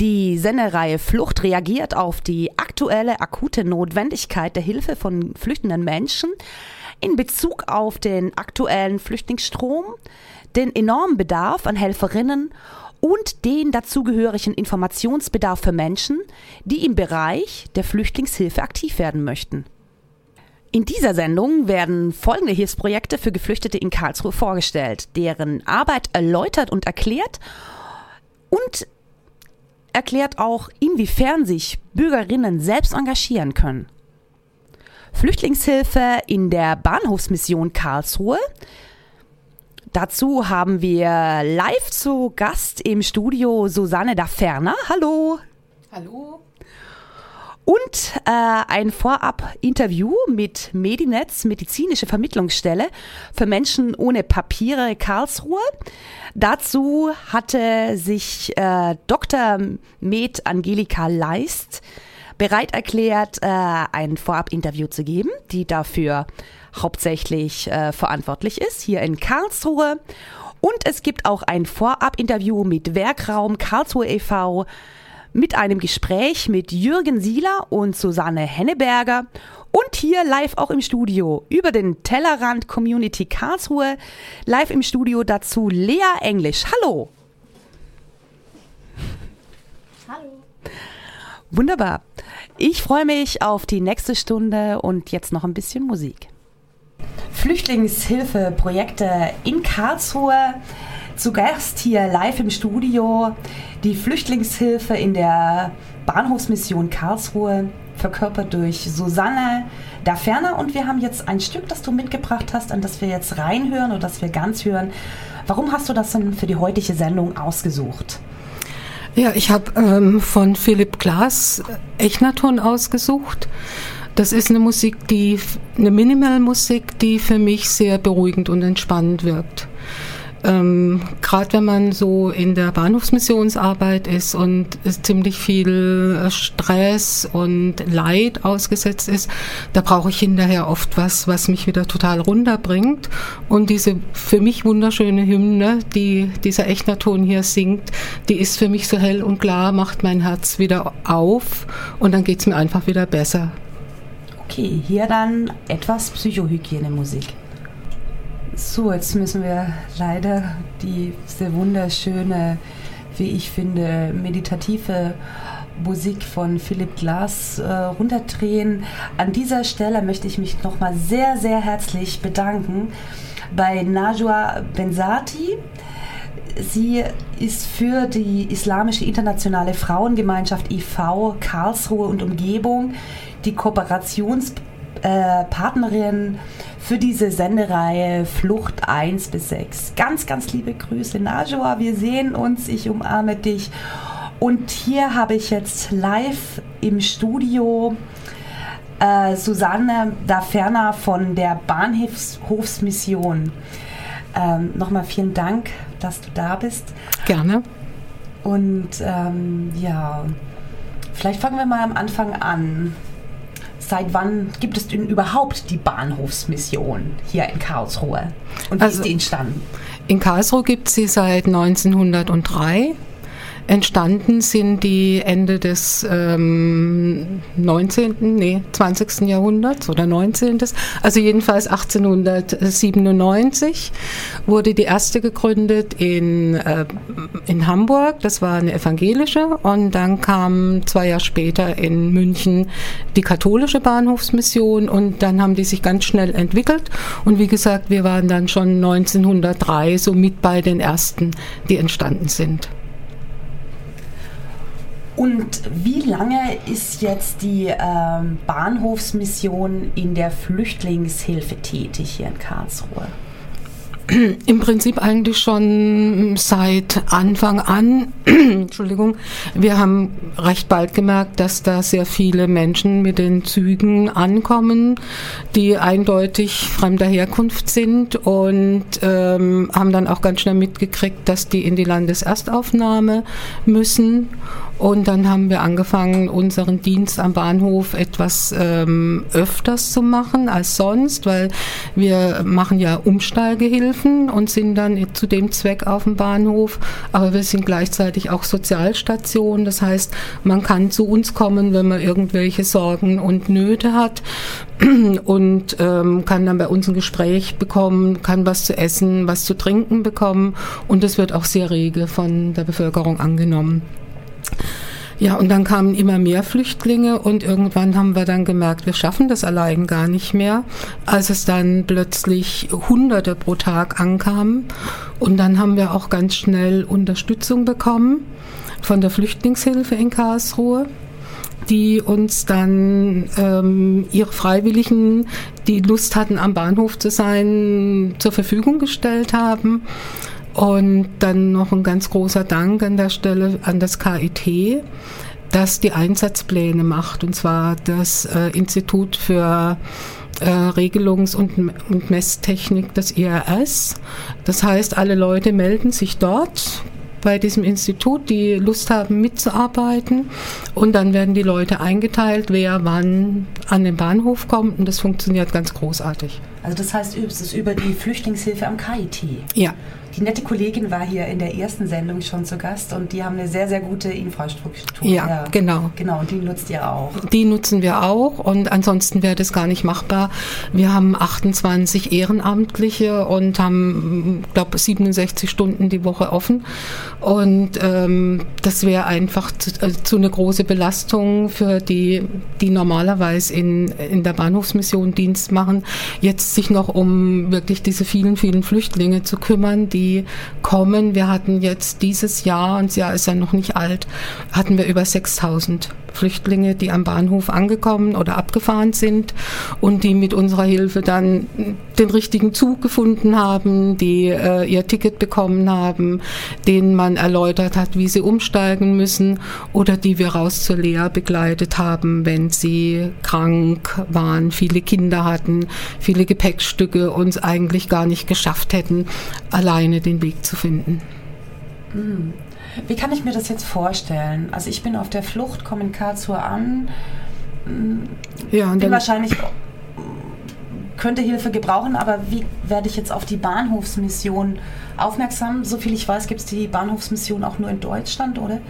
Die Sendereihe Flucht reagiert auf die aktuelle akute Notwendigkeit der Hilfe von flüchtenden Menschen in Bezug auf den aktuellen Flüchtlingsstrom, den enormen Bedarf an Helferinnen und den dazugehörigen Informationsbedarf für Menschen, die im Bereich der Flüchtlingshilfe aktiv werden möchten. In dieser Sendung werden folgende Hilfsprojekte für Geflüchtete in Karlsruhe vorgestellt, deren Arbeit erläutert und erklärt und erklärt auch, inwiefern sich Bürgerinnen selbst engagieren können. Flüchtlingshilfe in der Bahnhofsmission Karlsruhe. Dazu haben wir live zu Gast im Studio Susanne Daferner. Hallo. Hallo. Und äh, ein Vorab-Interview mit Medinetz, medizinische Vermittlungsstelle für Menschen ohne Papiere Karlsruhe. Dazu hatte sich äh, Dr. Med Angelika Leist bereit erklärt, äh, ein Vorab-Interview zu geben, die dafür hauptsächlich äh, verantwortlich ist, hier in Karlsruhe. Und es gibt auch ein Vorab-Interview mit Werkraum Karlsruhe e.V., mit einem Gespräch mit Jürgen Sieler und Susanne Henneberger und hier live auch im Studio über den Tellerrand Community Karlsruhe. Live im Studio dazu Lea Englisch. Hallo. Hallo. Wunderbar. Ich freue mich auf die nächste Stunde und jetzt noch ein bisschen Musik. Flüchtlingshilfeprojekte in Karlsruhe. Zu Gast hier live im Studio die Flüchtlingshilfe in der Bahnhofsmission Karlsruhe, verkörpert durch Susanne Daferner. Und wir haben jetzt ein Stück, das du mitgebracht hast, an das wir jetzt reinhören oder das wir ganz hören. Warum hast du das denn für die heutige Sendung ausgesucht? Ja, ich habe ähm, von Philipp Glass Echnaton ausgesucht. Das ist eine Musik, die eine Minimal-Musik, die für mich sehr beruhigend und entspannend wirkt. Ähm, Gerade wenn man so in der Bahnhofsmissionsarbeit ist und ziemlich viel äh, Stress und Leid ausgesetzt ist, da brauche ich hinterher oft was, was mich wieder total runterbringt. Und diese für mich wunderschöne Hymne, die dieser Echnerton hier singt, die ist für mich so hell und klar, macht mein Herz wieder auf und dann geht es mir einfach wieder besser. Okay, hier dann etwas Psychohygienemusik. So, jetzt müssen wir leider diese wunderschöne, wie ich finde, meditative Musik von Philipp Glass äh, runterdrehen. An dieser Stelle möchte ich mich nochmal sehr, sehr herzlich bedanken bei Najwa Benzati. Sie ist für die Islamische Internationale Frauengemeinschaft e.V. Karlsruhe und Umgebung die Kooperationspartnerin äh, für diese Sendereihe Flucht 1 bis 6. Ganz, ganz liebe Grüße, Najwa. Wir sehen uns. Ich umarme dich. Und hier habe ich jetzt live im Studio äh, Susanne Daferner von der Bahnhofsmission. Ähm, Nochmal vielen Dank, dass du da bist. Gerne. Und ähm, ja, vielleicht fangen wir mal am Anfang an seit wann gibt es denn überhaupt die Bahnhofsmission hier in Karlsruhe? Und wie also, ist die entstanden? In Karlsruhe gibt es sie seit 1903. Entstanden sind die Ende des ähm, 19., nee, 20. Jahrhunderts oder 19. Also jedenfalls 1897 wurde die erste gegründet in, äh, in Hamburg. Das war eine evangelische. Und dann kam zwei Jahre später in München die katholische Bahnhofsmission. Und dann haben die sich ganz schnell entwickelt. Und wie gesagt, wir waren dann schon 1903 so mit bei den ersten, die entstanden sind. Und wie lange ist jetzt die ähm, Bahnhofsmission in der Flüchtlingshilfe tätig hier in Karlsruhe? Im Prinzip eigentlich schon seit Anfang an. Entschuldigung. Wir haben recht bald gemerkt, dass da sehr viele Menschen mit den Zügen ankommen, die eindeutig fremder Herkunft sind und ähm, haben dann auch ganz schnell mitgekriegt, dass die in die Landeserstaufnahme müssen und dann haben wir angefangen, unseren Dienst am Bahnhof etwas ähm, öfters zu machen als sonst, weil wir machen ja Umsteigehilfe helfen und sind dann zu dem Zweck auf dem Bahnhof. Aber wir sind gleichzeitig auch Sozialstation. Das heißt, man kann zu uns kommen, wenn man irgendwelche Sorgen und Nöte hat und ähm, kann dann bei uns ein Gespräch bekommen, kann was zu essen, was zu trinken bekommen und das wird auch sehr rege von der Bevölkerung angenommen. Ja, und dann kamen immer mehr Flüchtlinge und irgendwann haben wir dann gemerkt, wir schaffen das allein gar nicht mehr, als es dann plötzlich Hunderte pro Tag ankamen. Und dann haben wir auch ganz schnell Unterstützung bekommen von der Flüchtlingshilfe in Karlsruhe die uns dann ähm, ihre Freiwilligen, die Lust hatten, am Bahnhof zu sein, zur Verfügung gestellt haben. Und dann noch ein ganz großer Dank an der Stelle an das KIT, das die Einsatzpläne macht, und zwar das äh, Institut für äh, Regelungs- und, und Messtechnik, das IRS. Das heißt, alle Leute melden sich dort, bei diesem Institut, die Lust haben mitzuarbeiten. Und dann werden die Leute eingeteilt, wer wann an den Bahnhof kommt. Und das funktioniert ganz großartig. Also das heißt, es ist über die Flüchtlingshilfe am KIT. Ja. Die nette Kollegin war hier in der ersten Sendung schon zu Gast und die haben eine sehr, sehr gute Infrastruktur. Ja, ja, genau. Genau, und die nutzt ihr auch. Die nutzen wir auch und ansonsten wäre das gar nicht machbar. Wir haben 28 Ehrenamtliche und haben, glaube 67 Stunden die Woche offen und ähm, das wäre einfach zu, äh, zu eine große Belastung für die, die normalerweise in, in der Bahnhofsmission Dienst machen, jetzt sich noch um wirklich diese vielen, vielen Flüchtlinge zu kümmern, die die kommen. Wir hatten jetzt dieses Jahr, und das Jahr ist ja noch nicht alt, hatten wir über 6000 Flüchtlinge, die am Bahnhof angekommen oder abgefahren sind und die mit unserer Hilfe dann den richtigen Zug gefunden haben, die äh, ihr Ticket bekommen haben, denen man erläutert hat, wie sie umsteigen müssen oder die wir raus zur Lea begleitet haben, wenn sie krank waren, viele Kinder hatten, viele Gepäckstücke uns eigentlich gar nicht geschafft hätten, alleine den Weg zu finden. Mhm. Wie kann ich mir das jetzt vorstellen? Also ich bin auf der Flucht, komme in Karlsruhe an, ja, bin wahrscheinlich könnte Hilfe gebrauchen, aber wie werde ich jetzt auf die Bahnhofsmission aufmerksam? Soviel ich weiß, gibt es die Bahnhofsmission auch nur in Deutschland, oder?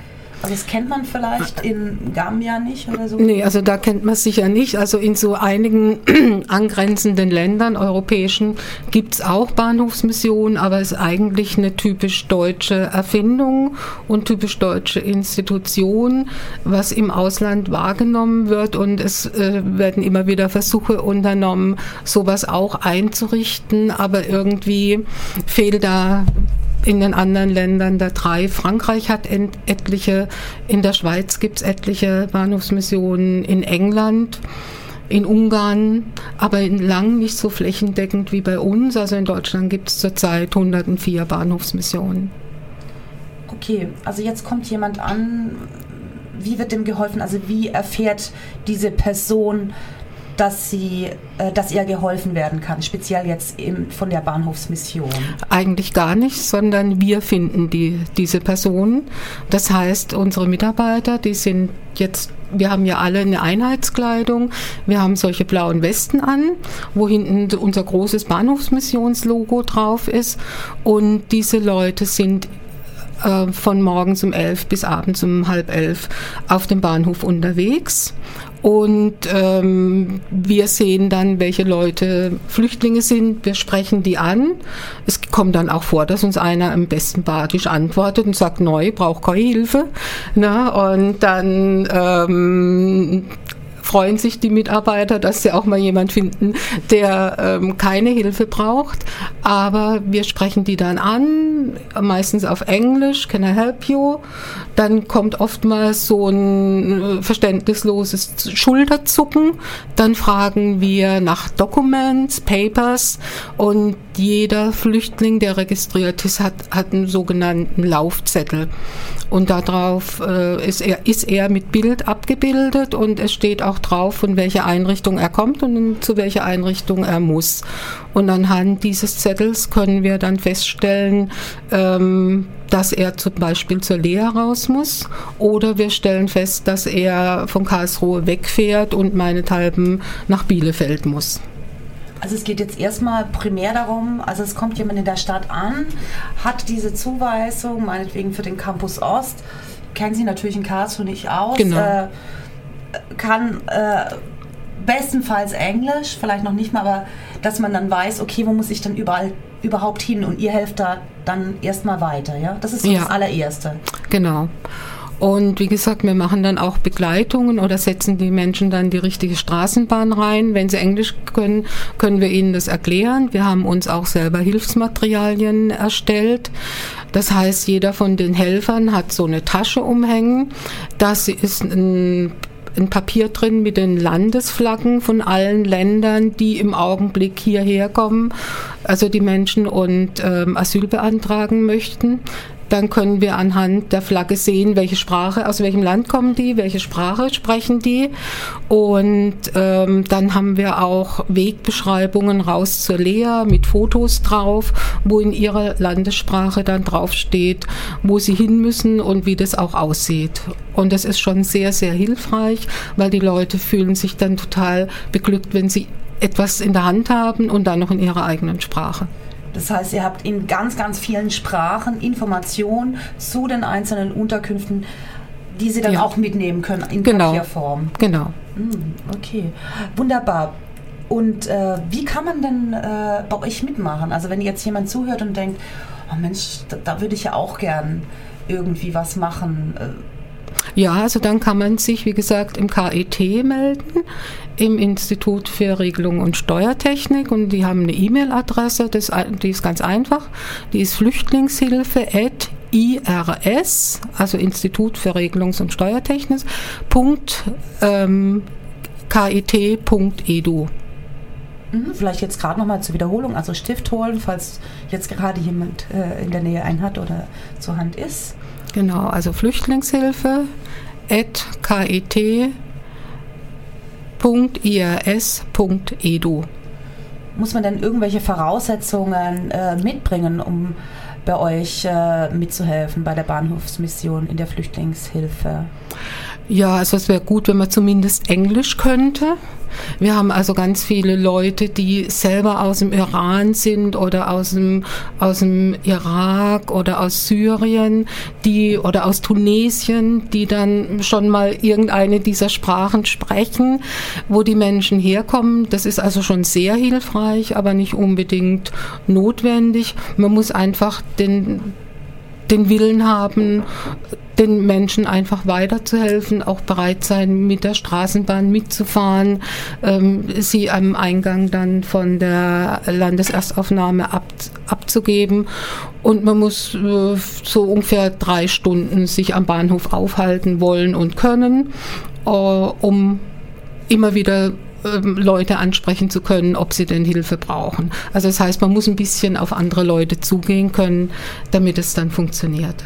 Also das kennt man vielleicht in Gambia nicht oder so? Nee, also da kennt man es sicher nicht. Also in so einigen angrenzenden Ländern, europäischen, gibt es auch Bahnhofsmissionen, aber es ist eigentlich eine typisch deutsche Erfindung und typisch deutsche Institution, was im Ausland wahrgenommen wird und es äh, werden immer wieder Versuche unternommen, sowas auch einzurichten, aber irgendwie fehlt da in den anderen Ländern der drei. Frankreich hat etliche, in der Schweiz gibt es etliche Bahnhofsmissionen, in England, in Ungarn, aber in lang nicht so flächendeckend wie bei uns. Also in Deutschland gibt es zurzeit 104 Bahnhofsmissionen. Okay, also jetzt kommt jemand an. Wie wird dem geholfen? Also wie erfährt diese Person, dass, sie, äh, dass ihr geholfen werden kann, speziell jetzt im, von der Bahnhofsmission? Eigentlich gar nicht, sondern wir finden die, diese Personen. Das heißt, unsere Mitarbeiter, die sind jetzt wir haben ja alle eine Einheitskleidung. Wir haben solche blauen Westen an, wo hinten unser großes Bahnhofsmissionslogo drauf ist. Und diese Leute sind äh, von morgens um elf bis abends um halb elf auf dem Bahnhof unterwegs und ähm, wir sehen dann, welche Leute Flüchtlinge sind. Wir sprechen die an. Es kommt dann auch vor, dass uns einer am besten badisch antwortet und sagt, neu, braucht keine Hilfe. Na, und dann ähm, freuen sich die Mitarbeiter, dass sie auch mal jemand finden, der ähm, keine Hilfe braucht. Aber wir sprechen die dann an, meistens auf Englisch, can I help you? Dann kommt oftmals so ein äh, verständnisloses Schulterzucken. Dann fragen wir nach Documents, Papers und jeder Flüchtling, der registriert ist, hat, hat einen sogenannten Laufzettel. Und darauf äh, ist, er, ist er mit Bild abgebildet und es steht auch drauf, von welcher Einrichtung er kommt und zu welcher Einrichtung er muss. Und anhand dieses Zettels können wir dann feststellen, ähm, dass er zum Beispiel zur Lea raus muss oder wir stellen fest, dass er von Karlsruhe wegfährt und meinethalben nach Bielefeld muss. Also es geht jetzt erstmal primär darum, also es kommt jemand in der Stadt an, hat diese Zuweisung, meinetwegen für den Campus Ost, kennen Sie natürlich in Karlsruhe nicht aus, Genau. äh, kann äh, bestenfalls Englisch, vielleicht noch nicht mal, aber dass man dann weiß, okay, wo muss ich dann überall überhaupt hin und ihr helft da dann erstmal weiter, ja? Das ist so Ja. das allererste. Genau. Und wie gesagt, wir machen dann auch Begleitungen oder setzen die Menschen dann die richtige Straßenbahn rein. Wenn sie Englisch können, können wir ihnen das erklären. Wir haben uns auch selber Hilfsmaterialien erstellt. Das heißt, jeder von den Helfern hat so eine Tasche umhängen. Das ist ein ein Papier drin mit den Landesflaggen von allen Ländern, die im Augenblick hierher kommen, also die Menschen und ähm, Asyl beantragen möchten. Dann können wir anhand der Flagge sehen, welche Sprache, aus welchem Land kommen die, welche Sprache sprechen die. Und ähm, dann haben wir auch Wegbeschreibungen raus zur Lea mit Fotos drauf, wo in ihrer Landessprache dann draufsteht, wo sie hin müssen und wie das auch aussieht. Und das ist schon sehr, sehr hilfreich, weil die Leute fühlen sich dann total beglückt, wenn sie etwas in der Hand haben und dann noch in ihrer eigenen Sprache. Das heißt, ihr habt in ganz, ganz vielen Sprachen Informationen zu den einzelnen Unterkünften, die sie dann Ja. auch mitnehmen können in Genau. Papierform. Genau. Hm, okay, wunderbar. Und äh, wie kann man denn äh, bei euch mitmachen? Also wenn jetzt jemand zuhört und denkt, oh Mensch, da, da würde ich ja auch gern irgendwie was machen. Äh, Ja, also dann kann man sich, wie gesagt, im KIT melden, im Institut für Regelung und Steuertechnik und die haben eine E-Mail-Adresse, die ist ganz einfach, die ist Flüchtlingshilfe at IRS, also Institut für Regelungs- und Steuertechnik, ähm, kit.edu. Mhm, Vielleicht jetzt gerade nochmal zur Wiederholung, also Stift holen, falls jetzt gerade jemand äh, in der Nähe einen hat oder zur Hand ist. Genau, also Flüchtlingshilfe at kit.irs.edu. Muss man denn irgendwelche Voraussetzungen äh, mitbringen, um bei euch äh, mitzuhelfen bei der Bahnhofsmission in der Flüchtlingshilfe? Ja, also es wäre gut, wenn man zumindest Englisch könnte. Wir haben also ganz viele Leute, die selber aus dem Iran sind oder aus dem, aus dem Irak oder aus Syrien, die oder aus Tunesien, die dann schon mal irgendeine dieser Sprachen sprechen, wo die Menschen herkommen. Das ist also schon sehr hilfreich, aber nicht unbedingt notwendig. Man muss einfach den den Willen haben, den Menschen einfach weiterzuhelfen, auch bereit sein, mit der Straßenbahn mitzufahren, ähm, sie am Eingang dann von der Landeserstaufnahme ab, abzugeben. Und man muss äh, so ungefähr drei Stunden sich am Bahnhof aufhalten wollen und können, äh, um immer wieder Leute ansprechen zu können, ob sie denn Hilfe brauchen. Also das heißt, man muss ein bisschen auf andere Leute zugehen können, damit es dann funktioniert.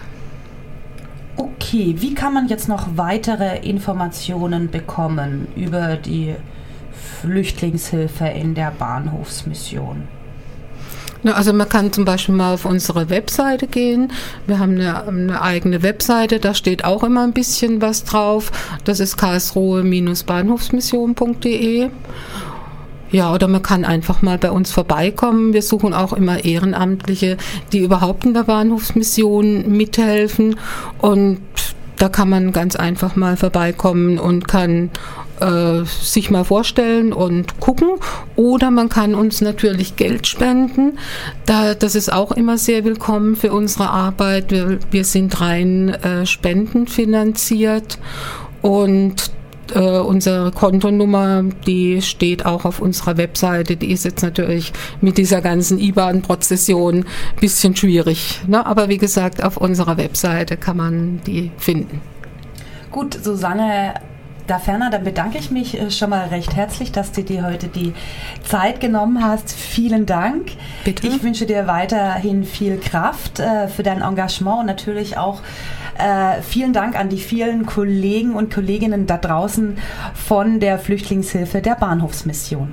Okay, wie kann man jetzt noch weitere Informationen bekommen über die Flüchtlingshilfe in der Bahnhofsmission? Also man kann zum Beispiel mal auf unsere Webseite gehen. Wir haben eine, eine eigene Webseite, da steht auch immer ein bisschen was drauf. Das ist karlsruhe-bahnhofsmission.de. Ja, oder man kann einfach mal bei uns vorbeikommen. Wir suchen auch immer Ehrenamtliche, die überhaupt in der Bahnhofsmission mithelfen. Und da kann man ganz einfach mal vorbeikommen und kann äh, sich mal vorstellen und gucken. Oder man kann uns natürlich Geld spenden. Da, das ist auch immer sehr willkommen für unsere Arbeit. Wir, wir sind rein äh, spendenfinanziert und äh, unsere Kontonummer, die steht auch auf unserer Webseite. Die ist jetzt natürlich mit dieser ganzen IBAN-Prozession ein bisschen schwierig. Ne? Aber wie gesagt, auf unserer Webseite kann man die finden. Gut, Susanne Daferner, dann bedanke ich mich äh, schon mal recht herzlich, dass du dir heute die Zeit genommen hast. Vielen Dank. Bitte. Ich wünsche dir weiterhin viel Kraft äh, für dein Engagement und natürlich auch äh, vielen Dank an die vielen Kollegen und Kolleginnen da draußen von der Flüchtlingshilfe der Bahnhofsmission.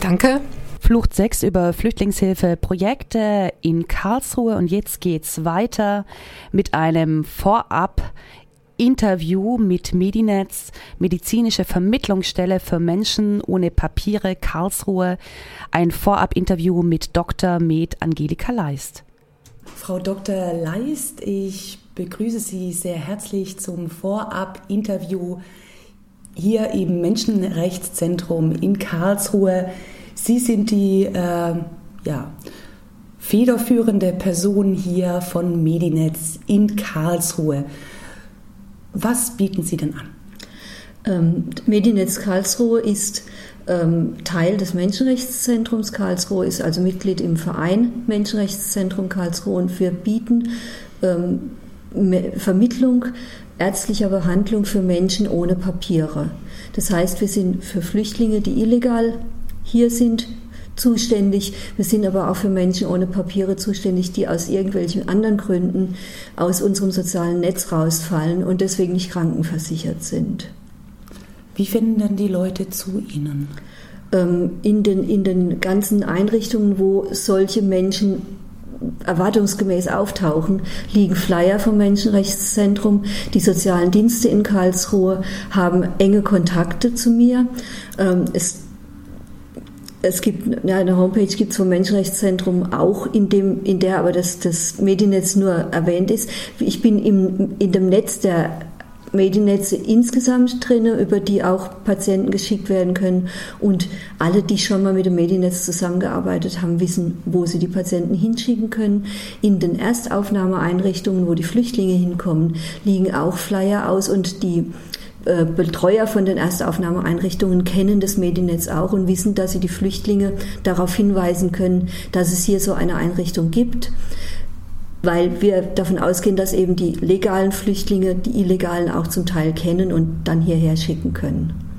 Danke. Flucht 6 über Flüchtlingshilfe Projekte in Karlsruhe und jetzt geht's weiter mit einem Vorab Interview mit Medinetz, medizinische Vermittlungsstelle für Menschen ohne Papiere Karlsruhe, ein Vorab-Interview mit Dr. Med Angelika Leist. Frau Dr. Leist, ich begrüße Sie sehr herzlich zum Vorab-Interview hier im Menschenrechtszentrum in Karlsruhe. Sie sind die äh, ja, federführende Person hier von Medinetz in Karlsruhe. Was bieten Sie denn an? Ähm, Medinetz Karlsruhe ist ähm, Teil des Menschenrechtszentrums Karlsruhe, ist also Mitglied im Verein Menschenrechtszentrum Karlsruhe und wir bieten ähm, Vermittlung ärztlicher Behandlung für Menschen ohne Papiere. Das heißt, wir sind für Flüchtlinge, die illegal hier sind, zuständig. Wir sind aber auch für Menschen ohne Papiere zuständig, die aus irgendwelchen anderen Gründen aus unserem sozialen Netz rausfallen und deswegen nicht krankenversichert sind. Wie finden dann die Leute zu Ihnen? Ähm, in den, in den ganzen Einrichtungen, wo solche Menschen erwartungsgemäß auftauchen, liegen Flyer vom Menschenrechtszentrum. Die sozialen Dienste in Karlsruhe haben enge Kontakte zu mir. Ähm, es es gibt ja, eine Homepage gibt es vom Menschenrechtszentrum auch, in dem, in der aber das, das Mediennetz nur erwähnt ist. Ich bin im, in dem Netz der Mediennetze insgesamt drin, über die auch Patienten geschickt werden können. Und alle, die schon mal mit dem Mediennetz zusammengearbeitet haben, wissen, wo sie die Patienten hinschicken können. In den Erstaufnahmeeinrichtungen, wo die Flüchtlinge hinkommen, liegen auch Flyer aus und die Betreuer von den Erstaufnahmeeinrichtungen kennen das Mediennetz auch und wissen, dass sie die Flüchtlinge darauf hinweisen können, dass es hier so eine Einrichtung gibt weil wir davon ausgehen, dass eben die legalen Flüchtlinge die illegalen auch zum Teil kennen und dann hierher schicken können.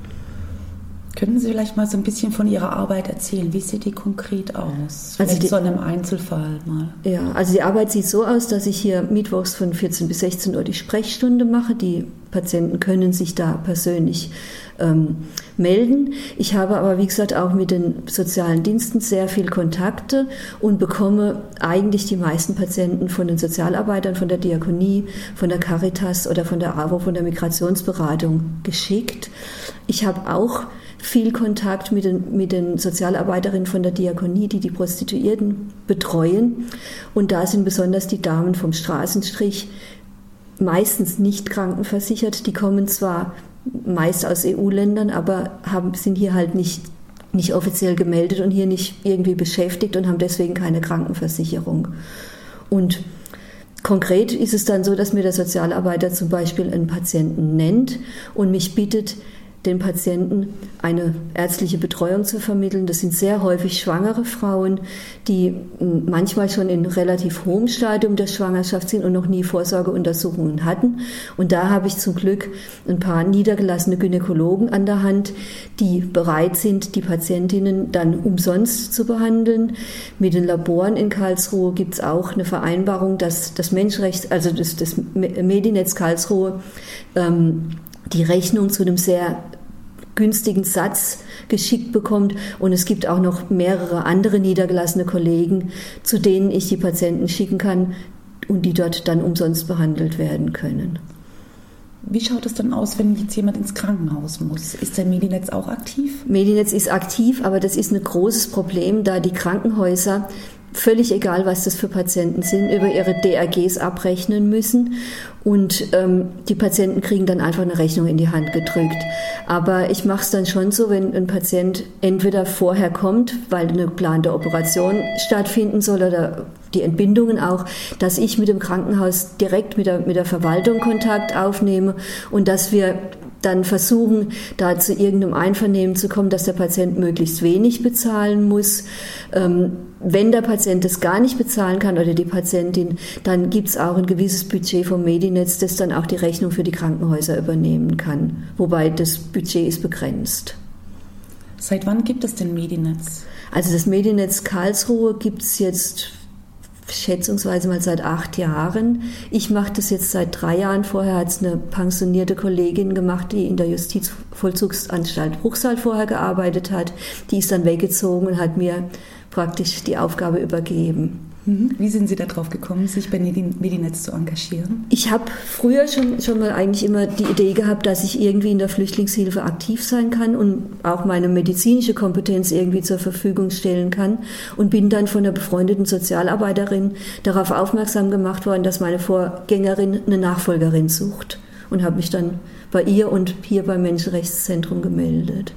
Können Sie vielleicht mal so ein bisschen von Ihrer Arbeit erzählen? Wie sieht die konkret aus? Also die, so in einem Einzelfall mal. Ja, also die Arbeit sieht so aus, dass ich hier mittwochs von 14 bis 16 Uhr die Sprechstunde mache. Die Patienten können sich da persönlich ähm, melden. Ich habe aber, wie gesagt, auch mit den sozialen Diensten sehr viel Kontakte und bekomme eigentlich die meisten Patienten von den Sozialarbeitern, von der Diakonie, von der Caritas oder von der AWO, von der Migrationsberatung geschickt. Ich habe auch viel Kontakt mit den, mit den Sozialarbeiterinnen von der Diakonie, die die Prostituierten betreuen. Und da sind besonders die Damen vom Straßenstrich meistens nicht krankenversichert. Die kommen zwar meist aus EU-Ländern, aber haben, sind hier halt nicht, nicht offiziell gemeldet und hier nicht irgendwie beschäftigt und haben deswegen keine Krankenversicherung. Und konkret ist es dann so, dass mir der Sozialarbeiter zum Beispiel einen Patienten nennt und mich bittet, den Patienten eine ärztliche Betreuung zu vermitteln. Das sind sehr häufig schwangere Frauen, die manchmal schon in relativ hohem Stadium der Schwangerschaft sind und noch nie Vorsorgeuntersuchungen hatten. Und da habe ich zum Glück ein paar niedergelassene Gynäkologen an der Hand, die bereit sind, die Patientinnen dann umsonst zu behandeln. Mit den Laboren in Karlsruhe gibt es auch eine Vereinbarung, dass das Menschenrecht, also das, das Medinetz Karlsruhe, ähm, die Rechnung zu einem sehr günstigen Satz geschickt bekommt. Und es gibt auch noch mehrere andere niedergelassene Kollegen, zu denen ich die Patienten schicken kann und die dort dann umsonst behandelt werden können. Wie schaut es dann aus, wenn jetzt jemand ins Krankenhaus muss? Ist der Medinetz auch aktiv? Medinetz ist aktiv, aber das ist ein großes Problem, da die Krankenhäuser völlig egal, was das für Patienten sind, über ihre DRGs abrechnen müssen. Und ähm, die Patienten kriegen dann einfach eine Rechnung in die Hand gedrückt. Aber ich mache es dann schon so, wenn ein Patient entweder vorher kommt, weil eine geplante Operation stattfinden soll oder die Entbindungen auch, dass ich mit dem Krankenhaus direkt mit der, mit der Verwaltung Kontakt aufnehme und dass wir dann versuchen, da zu irgendeinem Einvernehmen zu kommen, dass der Patient möglichst wenig bezahlen muss. Ähm, wenn der Patient das gar nicht bezahlen kann oder die Patientin, dann gibt es auch ein gewisses Budget vom Medinetz, das dann auch die Rechnung für die Krankenhäuser übernehmen kann. Wobei das Budget ist begrenzt. Seit wann gibt es denn Medinetz? Also das Medinetz Karlsruhe gibt es jetzt schätzungsweise mal seit acht Jahren. Ich mache das jetzt seit drei Jahren. Vorher hat es eine pensionierte Kollegin gemacht, die in der Justizvollzugsanstalt Bruchsal vorher gearbeitet hat. Die ist dann weggezogen und hat mir praktisch die Aufgabe übergeben. Mhm. Wie sind Sie darauf gekommen, sich bei Medinetz zu engagieren? Ich habe früher schon, schon mal eigentlich immer die Idee gehabt, dass ich irgendwie in der Flüchtlingshilfe aktiv sein kann und auch meine medizinische Kompetenz irgendwie zur Verfügung stellen kann und bin dann von einer befreundeten Sozialarbeiterin darauf aufmerksam gemacht worden, dass meine Vorgängerin eine Nachfolgerin sucht und habe mich dann bei ihr und hier beim Menschenrechtszentrum gemeldet.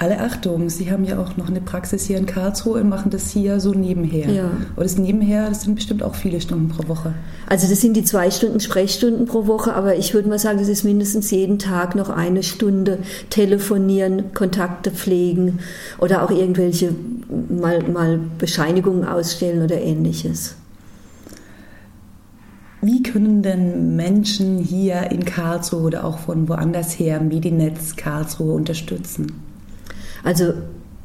Alle Achtung, Sie haben ja auch noch eine Praxis hier in Karlsruhe und machen das hier so nebenher. Ja. Und das nebenher, das sind bestimmt auch viele Stunden pro Woche. Also das sind die zwei Stunden Sprechstunden pro Woche, aber ich würde mal sagen, das ist mindestens jeden Tag noch eine Stunde telefonieren, Kontakte pflegen oder auch irgendwelche mal, mal Bescheinigungen ausstellen oder ähnliches. Wie können denn Menschen hier in Karlsruhe oder auch von woanders her Medinetz Karlsruhe unterstützen? Also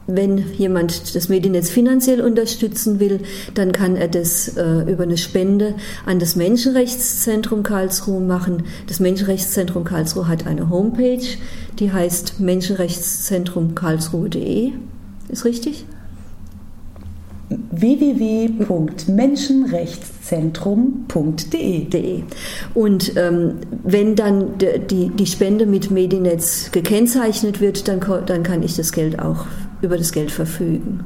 wenn jemand das Mediennetz finanziell unterstützen will, dann kann er das äh, über eine Spende an das Menschenrechtszentrum Karlsruhe machen. Das Menschenrechtszentrum Karlsruhe hat eine Homepage, die heißt menschenrechtszentrum-karlsruhe.de. Ist richtig? www.menschenrechtszentrum.de. Und ähm, wenn dann die, die Spende mit Medinetz gekennzeichnet wird, dann, dann kann ich das Geld auch über das Geld verfügen.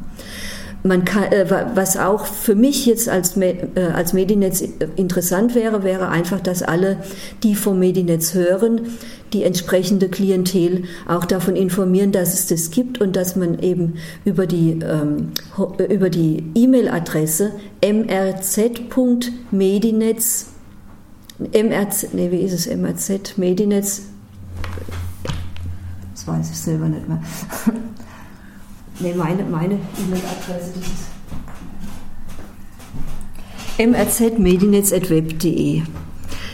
Man kann, äh, was auch für mich jetzt als, äh, als Medinetz interessant wäre, wäre einfach, dass alle, die vom Medinetz hören, die entsprechende Klientel auch davon informieren, dass es das gibt und dass man eben über die ähm, E-Mail-Adresse mrz.medinetz mrz nee, wie ist es? Mrz medinetz? Das weiß ich selber nicht mehr nee, meine meine E-Mail-Adresse mrzmedinetz.web.de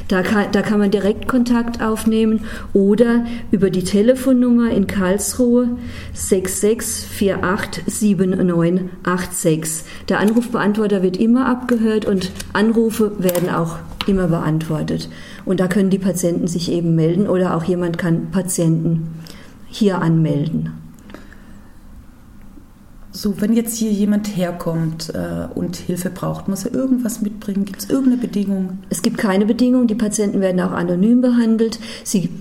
da kann, da kann man direkt Kontakt aufnehmen oder über die Telefonnummer in Karlsruhe 66487986. Der Anrufbeantworter wird immer abgehört und Anrufe werden auch immer beantwortet. Und da können die Patienten sich eben melden oder auch jemand kann Patienten hier anmelden. So, wenn jetzt hier jemand herkommt äh, und Hilfe braucht, muss er irgendwas mitbringen? Gibt es irgendeine Bedingung? Es gibt keine Bedingung. Die Patienten werden auch anonym behandelt. Sie,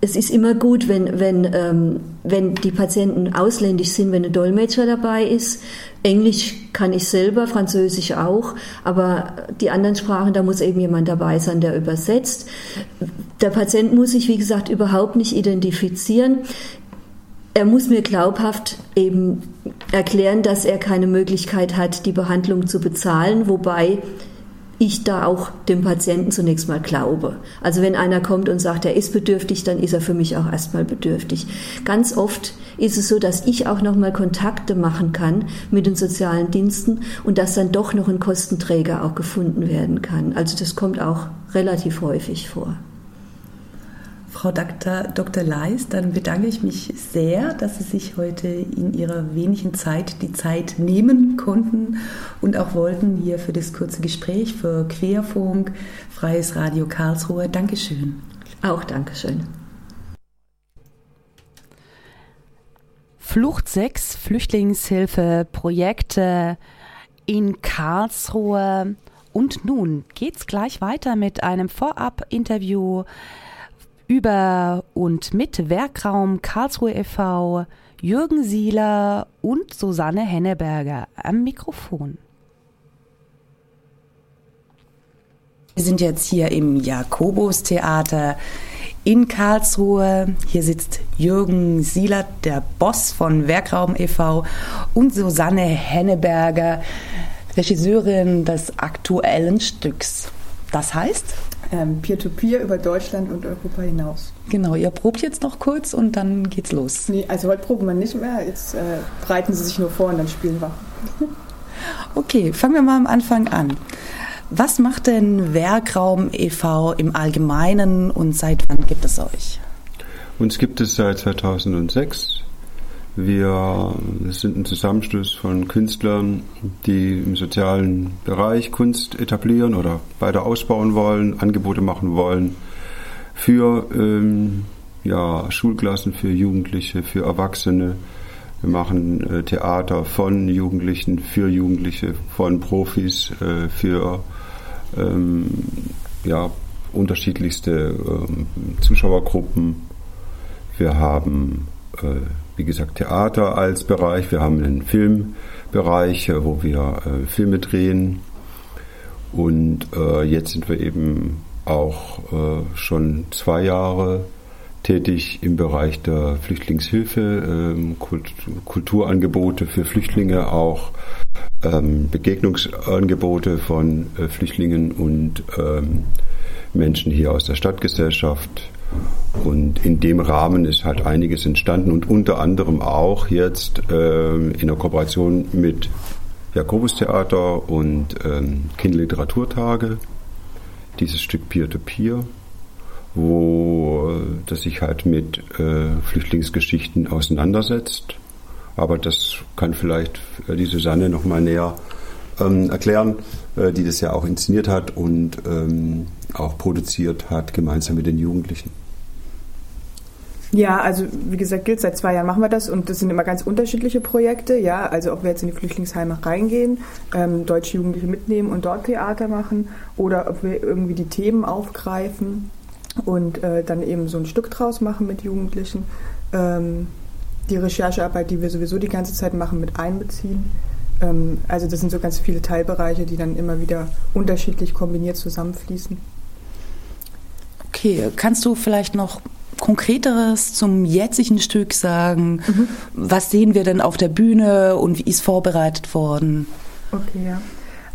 es ist immer gut, wenn, wenn, ähm, wenn die Patienten ausländisch sind, wenn ein Dolmetscher dabei ist. Englisch kann ich selber, Französisch auch, aber die anderen Sprachen, da muss eben jemand dabei sein, der übersetzt. Der Patient muss sich, wie gesagt, überhaupt nicht identifizieren er muss mir glaubhaft eben erklären, dass er keine Möglichkeit hat, die Behandlung zu bezahlen, wobei ich da auch dem Patienten zunächst mal glaube. Also wenn einer kommt und sagt, er ist bedürftig, dann ist er für mich auch erstmal bedürftig. Ganz oft ist es so, dass ich auch noch mal Kontakte machen kann mit den sozialen Diensten und dass dann doch noch ein Kostenträger auch gefunden werden kann. Also das kommt auch relativ häufig vor. Frau Dr. Dr. Leis, dann bedanke ich mich sehr, dass Sie sich heute in Ihrer wenigen Zeit die Zeit nehmen konnten und auch wollten hier für das kurze Gespräch für Querfunk, Freies Radio Karlsruhe. Dankeschön. Auch Dankeschön. Flucht 6, Flüchtlingshilfe, Projekte in Karlsruhe. Und nun geht's gleich weiter mit einem Vorab-Interview über und mit Werkraum Karlsruhe e.V., Jürgen Sieler und Susanne Henneberger am Mikrofon. Wir sind jetzt hier im Jakobus-Theater in Karlsruhe. Hier sitzt Jürgen Sieler, der Boss von Werkraum e.V. und Susanne Henneberger, Regisseurin des aktuellen Stücks. Das heißt? Ähm, Peer-to-Peer über Deutschland und Europa hinaus. Genau, ihr probt jetzt noch kurz und dann geht's los. Nee, also heute proben wir nicht mehr, jetzt äh, bereiten Sie sich nur vor und dann spielen wir. okay, fangen wir mal am Anfang an. Was macht denn Werkraum e.V. im Allgemeinen und seit wann gibt es euch? Uns gibt es seit 2006. Wir sind ein Zusammenschluss von Künstlern, die im sozialen Bereich Kunst etablieren oder weiter ausbauen wollen, Angebote machen wollen für ähm, ja, Schulklassen, für Jugendliche, für Erwachsene, Wir machen äh, Theater von Jugendlichen, für Jugendliche, von Profis, äh, für ähm, ja, unterschiedlichste ähm, Zuschauergruppen. Wir haben, äh, wie gesagt, Theater als Bereich. Wir haben einen Filmbereich, äh, wo wir äh, Filme drehen. Und äh, jetzt sind wir eben auch äh, schon zwei Jahre tätig im Bereich der Flüchtlingshilfe, ähm, Kult Kulturangebote für Flüchtlinge, auch ähm, Begegnungsangebote von äh, Flüchtlingen und ähm, Menschen hier aus der Stadtgesellschaft. Und in dem Rahmen ist halt einiges entstanden und unter anderem auch jetzt äh, in der Kooperation mit Jakobus-Theater und ähm, Kinderliteraturtage, dieses Stück Peer-to-Peer, -Peer, wo äh, das sich halt mit äh, Flüchtlingsgeschichten auseinandersetzt. Aber das kann vielleicht äh, die Susanne noch mal näher ähm, erklären, äh, die das ja auch inszeniert hat und ähm, auch produziert hat, gemeinsam mit den Jugendlichen. Ja, also wie gesagt, gilt seit zwei Jahren machen wir das und das sind immer ganz unterschiedliche Projekte. Ja, also ob wir jetzt in die Flüchtlingsheime reingehen, ähm, deutsche Jugendliche mitnehmen und dort Theater machen oder ob wir irgendwie die Themen aufgreifen und äh, dann eben so ein Stück draus machen mit Jugendlichen. Ähm, die Recherchearbeit, die wir sowieso die ganze Zeit machen, mit einbeziehen. Ähm, also das sind so ganz viele Teilbereiche, die dann immer wieder unterschiedlich kombiniert zusammenfließen. Okay, kannst du vielleicht noch Konkreteres zum jetzigen Stück sagen? Mhm. Was sehen wir denn auf der Bühne und wie ist vorbereitet worden? Okay, ja.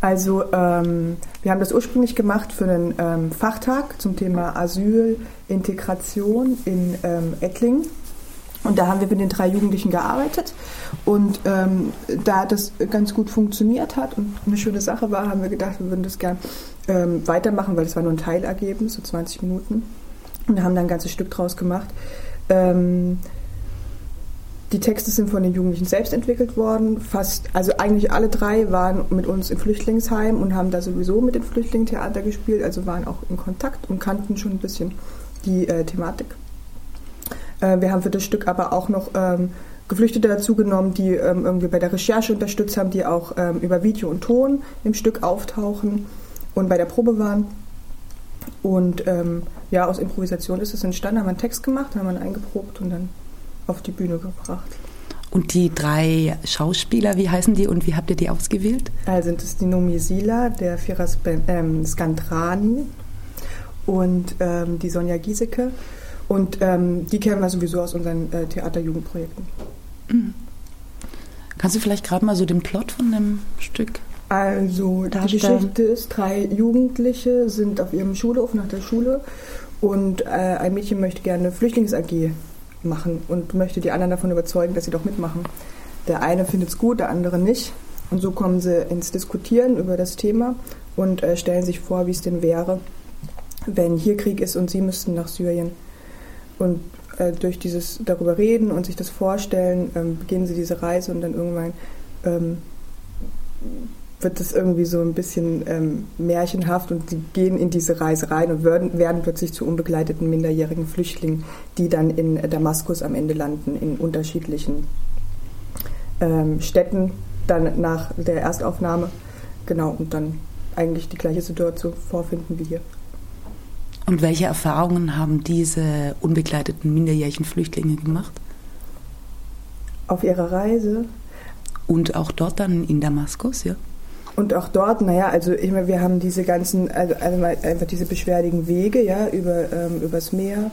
Also ähm, wir haben das ursprünglich gemacht für einen ähm, Fachtag zum Thema Asyl, Integration in ähm, Ettlingen. Und da haben wir mit den drei Jugendlichen gearbeitet. Und ähm, da das ganz gut funktioniert hat und eine schöne Sache war, haben wir gedacht, wir würden das gern ähm, weitermachen, weil es war nur ein Teilergebnis, so 20 Minuten. Und haben dann ein ganzes Stück draus gemacht. Ähm, die Texte sind von den Jugendlichen selbst entwickelt worden. Fast, also eigentlich alle drei waren mit uns im Flüchtlingsheim und haben da sowieso mit dem Flüchtlingstheater gespielt, also waren auch in Kontakt und kannten schon ein bisschen die äh, Thematik. Äh, wir haben für das Stück aber auch noch ähm, Geflüchtete dazu genommen, die ähm, irgendwie bei der Recherche unterstützt haben, die auch ähm, über Video und Ton im Stück auftauchen und bei der Probe waren. Und ähm, ja, aus Improvisation ist es entstanden, haben wir einen Text gemacht, haben wir eingeprobt und dann auf die Bühne gebracht. Und die drei Schauspieler, wie heißen die und wie habt ihr die ausgewählt? Also sind es die Nomi Sila, der Firas ähm, Skandrani und ähm, die Sonja Giesecke. Und ähm, die kennen wir sowieso aus unseren äh, Theaterjugendprojekten. Mhm. Kannst du vielleicht gerade mal so den Plot von dem Stück also die Geschichte ist, drei Jugendliche sind auf ihrem Schulhof nach der Schule und äh, ein Mädchen möchte gerne Flüchtlings-AG machen und möchte die anderen davon überzeugen, dass sie doch mitmachen. Der eine findet es gut, der andere nicht. Und so kommen sie ins Diskutieren über das Thema und äh, stellen sich vor, wie es denn wäre, wenn hier Krieg ist und sie müssten nach Syrien. Und äh, durch dieses darüber reden und sich das vorstellen, ähm, beginnen sie diese Reise und dann irgendwann ähm, wird es irgendwie so ein bisschen ähm, märchenhaft und sie gehen in diese Reise rein und werden, werden plötzlich zu unbegleiteten minderjährigen Flüchtlingen, die dann in Damaskus am Ende landen, in unterschiedlichen ähm, Städten, dann nach der Erstaufnahme. Genau, und dann eigentlich die gleiche Situation vorfinden wie hier. Und welche Erfahrungen haben diese unbegleiteten minderjährigen Flüchtlinge gemacht? Auf ihrer Reise. Und auch dort dann in Damaskus, ja? Und auch dort, naja, also ich meine, wir haben diese ganzen, also, also einfach diese beschwerdigen Wege, ja, über, ähm, übers Meer.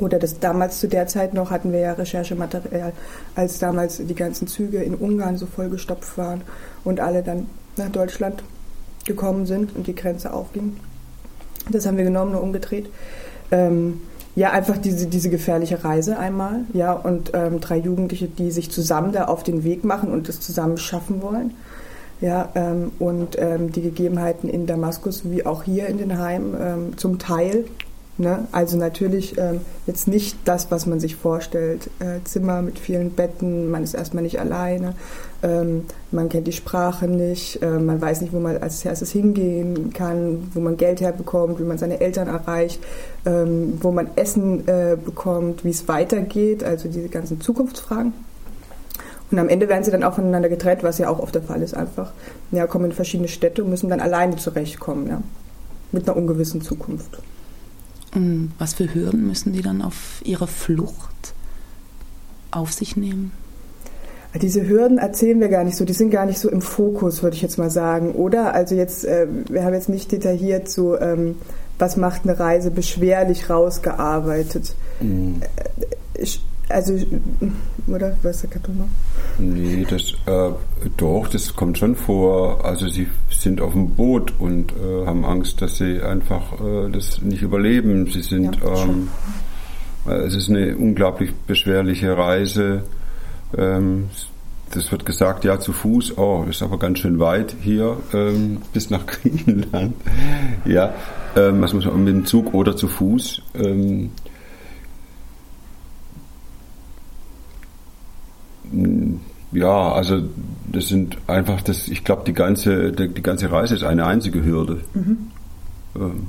Oder das damals zu der Zeit noch hatten wir ja Recherchematerial, als damals die ganzen Züge in Ungarn so vollgestopft waren und alle dann nach Deutschland gekommen sind und die Grenze aufging. Das haben wir genommen, nur umgedreht. Ähm, ja, einfach diese, diese gefährliche Reise einmal, ja, und ähm, drei Jugendliche, die sich zusammen da auf den Weg machen und das zusammen schaffen wollen ja, ähm, und ähm, die Gegebenheiten in Damaskus wie auch hier in den Heimen ähm, zum Teil. Ne? Also natürlich ähm, jetzt nicht das, was man sich vorstellt. Äh, Zimmer mit vielen Betten, man ist erstmal nicht alleine, ähm, man kennt die Sprache nicht, äh, man weiß nicht, wo man als erstes hingehen kann, wo man Geld herbekommt, wie man seine Eltern erreicht, ähm, wo man Essen äh, bekommt, wie es weitergeht, also diese ganzen Zukunftsfragen. Und am Ende werden sie dann auch voneinander getrennt, was ja auch oft der Fall ist einfach. Ja, kommen in verschiedene Städte und müssen dann alleine zurechtkommen, ja. Mit einer ungewissen Zukunft. Und was für Hürden müssen die dann auf ihrer Flucht auf sich nehmen? Diese Hürden erzählen wir gar nicht so, die sind gar nicht so im Fokus, würde ich jetzt mal sagen, oder? Also jetzt, äh, wir haben jetzt nicht detailliert so, ähm, was macht eine Reise beschwerlich rausgearbeitet. Mhm. Ich, also, oder? Was der Kato noch? Nee, das, äh, doch, das kommt schon vor. Also sie sind auf dem Boot und äh, haben Angst, dass sie einfach äh, das nicht überleben. Sie sind, ja, ähm, es ist eine unglaublich beschwerliche Reise ähm, das wird gesagt, ja, zu Fuß, oh, ist aber ganz schön weit hier ähm, bis nach Griechenland. ja, ähm, was muss man mit dem Zug oder zu Fuß? Ähm, ja, also das sind einfach das, ich glaube, die ganze, die, die, ganze Reise ist eine einzige Hürde mhm. ähm,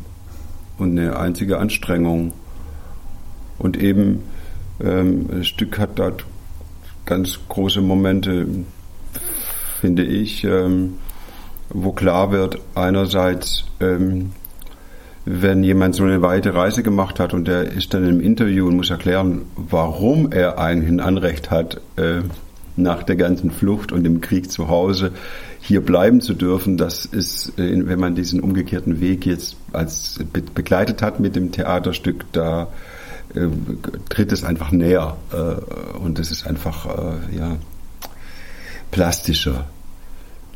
und eine einzige Anstrengung. Und eben ähm, ein Stück hat dort ganz große Momente, finde ich, ähm, wo klar wird, einerseits, ähm, wenn jemand so eine weite Reise gemacht hat und der ist dann im Interview und muss erklären, warum er ein Anrecht hat, äh, nach der ganzen Flucht und dem Krieg zu Hause hier bleiben zu dürfen, das ist, äh, wenn man diesen umgekehrten Weg jetzt als begleitet hat mit dem Theaterstück, da äh, tritt es einfach näher äh, und es ist einfach äh, ja, plastischer.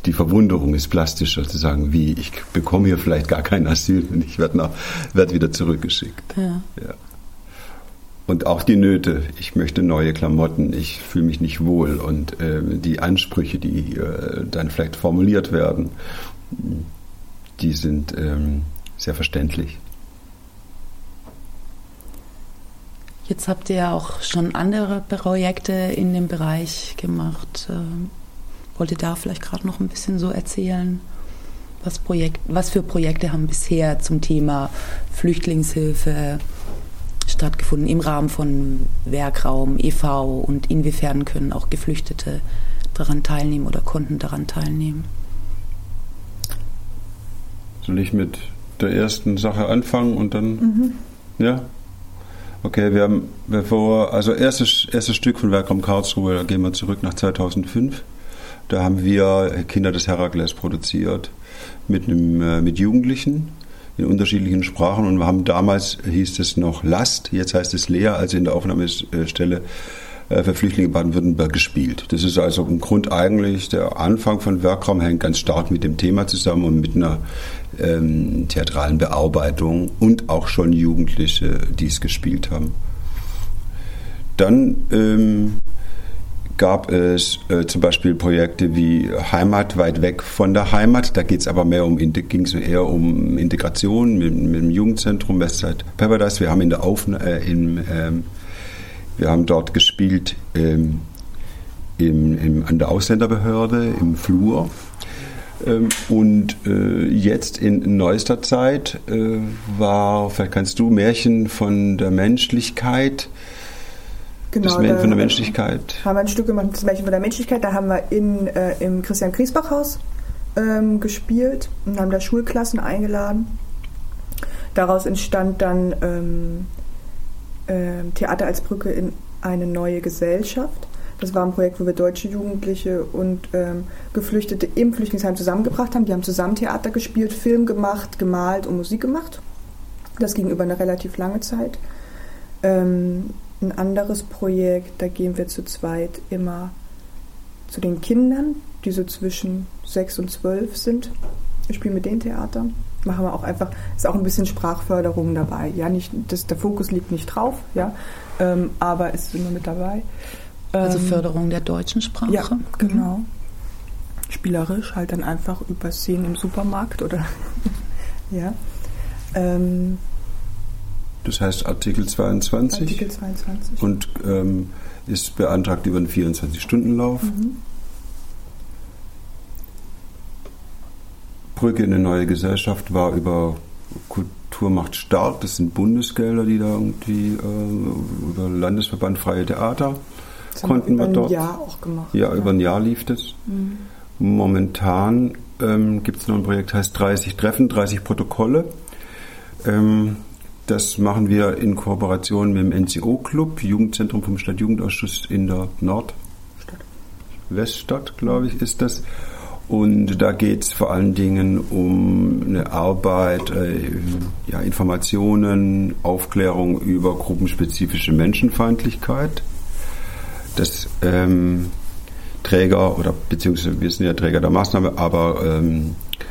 Die Verwunderung ist plastischer, zu sagen, wie, ich bekomme hier vielleicht gar kein Asyl und ich werde werd wieder zurückgeschickt. Ja. ja. Und auch die Nöte. Ich möchte neue Klamotten, ich fühle mich nicht wohl. Und äh, die Ansprüche, die äh, dann vielleicht formuliert werden, die sind ähm, sehr verständlich. Jetzt habt ihr ja auch schon andere Projekte in dem Bereich gemacht. Wollt ihr da vielleicht gerade noch ein bisschen so erzählen? Was, Projekt, was für Projekte haben bisher zum Thema Flüchtlingshilfe stattgefunden im Rahmen von Werkraum, e.V. und inwiefern können auch Geflüchtete daran teilnehmen oder konnten daran teilnehmen? Soll ich mit der ersten Sache anfangen und dann, mhm. ja? Okay, wir haben bevor, also erstes, erstes Stück von Werkraum Karlsruhe, da gehen wir zurück nach 2005. Da haben wir Kinder des Herakles produziert mit, einem, äh, mit Jugendlichen in unterschiedlichen Sprachen und wir haben damals hieß es noch Last, jetzt heißt es Leer, also in der Aufnahmestelle äh, für Flüchtlinge Baden-Württemberg gespielt. Das ist also im Grund eigentlich der Anfang von Werkraum hängt ganz stark mit dem Thema zusammen und mit einer ähm, theatralen Bearbeitung und auch schon Jugendliche, die es gespielt haben. Dann ähm, gab es äh, zum Beispiel Projekte wie Heimat weit weg von der Heimat. Da geht es aber mehr um ging es eher um Integration mit, mit, dem Jugendzentrum Westside Paradise. Wir haben in der Aufna äh, in, ähm, wir haben dort gespielt ähm, im, im, an der Ausländerbehörde im Flur ähm, und äh, jetzt in neuester Zeit äh, war, vielleicht kannst du Märchen von der Menschlichkeit. Genau, das Märchen von der Menschlichkeit. Haben wir ein Stück gemacht, das Märchen von der Menschlichkeit. Da haben wir in, äh, im Christian Griesbach Haus ähm, gespielt und haben da Schulklassen eingeladen. Daraus entstand dann ähm, äh, Theater als Brücke in eine neue Gesellschaft. Das war ein Projekt, wo wir deutsche Jugendliche und ähm, Geflüchtete im Flüchtlingsheim zusammengebracht haben. Die haben zusammen Theater gespielt, Film gemacht, gemalt und Musik gemacht. Das ging über eine relativ lange Zeit. Ähm, ein anderes Projekt, da gehen wir zu zweit immer zu den Kindern, die so zwischen sechs und zwölf sind. Wir spielen mit den Theater. Machen wir auch einfach, ist auch ein bisschen Sprachförderung dabei. Ja, nicht, das, der Fokus liegt nicht drauf, ja, ähm, aber es ist immer mit dabei. Also ähm, Förderung der deutschen Sprache? Ja, genau. Mhm. Spielerisch, halt dann einfach über Szenen im Supermarkt oder ja. Ähm, das heißt Artikel 22? Artikel 22. Und ähm, ist beantragt über einen 24-Stunden-Lauf. Mhm. Brücke in eine neue Gesellschaft war über Kultur macht stark. Das sind Bundesgelder, die da irgendwie äh, über Landesverband Freie Theater konnten wir, über dort. ein Jahr auch gemacht. Ja, über ein Jahr lief das. Mhm. Momentan ähm, gibt es noch ein Projekt, heißt 30 Treffen, 30 Protokolle. Ähm, das machen wir in Kooperation mit dem NCO-Club, Jugendzentrum vom Stadtjugendausschuss in der Nord Weststadt, glaube ich, ist das. Und da geht es vor allen Dingen um eine Arbeit, äh, ja, Informationen, Aufklärung über gruppenspezifische Menschenfeindlichkeit. Das ähm, Träger oder beziehungsweise wir sind ja Träger der Maßnahme, aber ähm, äh,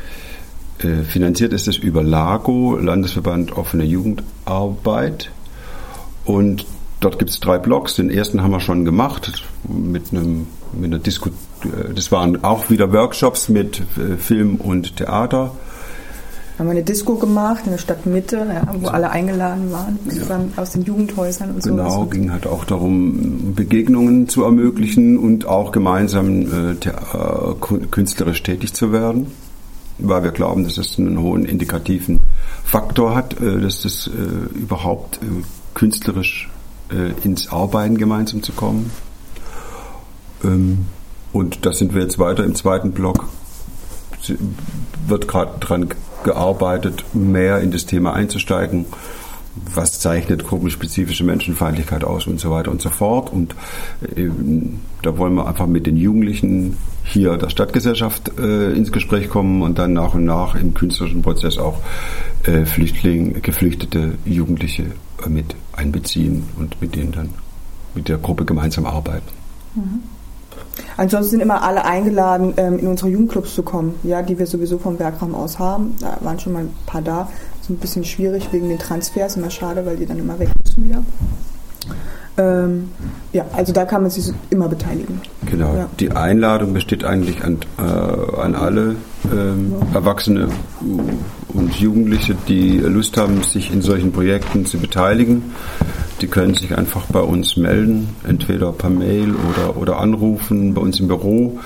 finanziert ist es über LAGO, Landesverband Offene Jugendarbeit. Und dort gibt es drei Blogs. Den ersten haben wir schon gemacht mit einem mit einer Disku das waren auch wieder Workshops mit äh, Film und Theater. Wir haben eine Disco gemacht in der Stadtmitte, ja, wo alle eingeladen waren, zusammen aus den Jugendhäusern und so. Genau, ging halt auch darum, Begegnungen zu ermöglichen und auch gemeinsam äh, äh, künstlerisch tätig zu werden, weil wir glauben, dass es einen hohen indikativen Faktor hat, äh, dass das äh, überhaupt äh, künstlerisch ins Arbeiten gemeinsam zu kommen. Ähm, und da sind wir jetzt weiter im zweiten Block. Wird gerade dran gearbeitet, mehr in das Thema einzusteigen. Was zeichnet gruppenspezifische Menschenfeindlichkeit aus und so weiter und so fort. Und äh, da wollen wir einfach mit den Jugendlichen hier der Stadtgesellschaft äh, ins Gespräch kommen und dann nach und nach im künstlerischen Prozess auch äh, Flüchtlinge, geflüchtete Jugendliche äh, mit einbeziehen und mit denen dann mit der Gruppe gemeinsam arbeiten. Mhm. Ansonsten sind immer alle eingeladen, ähm, in unsere Jugendclubs zu kommen, ja, die wir sowieso vom Werkraum aus haben. Da waren schon mal ein paar da. Ist ein bisschen schwierig wegen den Transfers, immer schade, weil die dann immer weg müssen wieder. Ähm, ja, also da kann man sich immer beteiligen. Genau. Ja. Die Einladung besteht eigentlich an, äh, an alle ähm, ja. Erwachsene und Jugendliche, die Lust haben, sich in solchen Projekten zu beteiligen. Die können sich einfach bei uns melden, entweder per Mail oder, oder anrufen bei uns im Büro.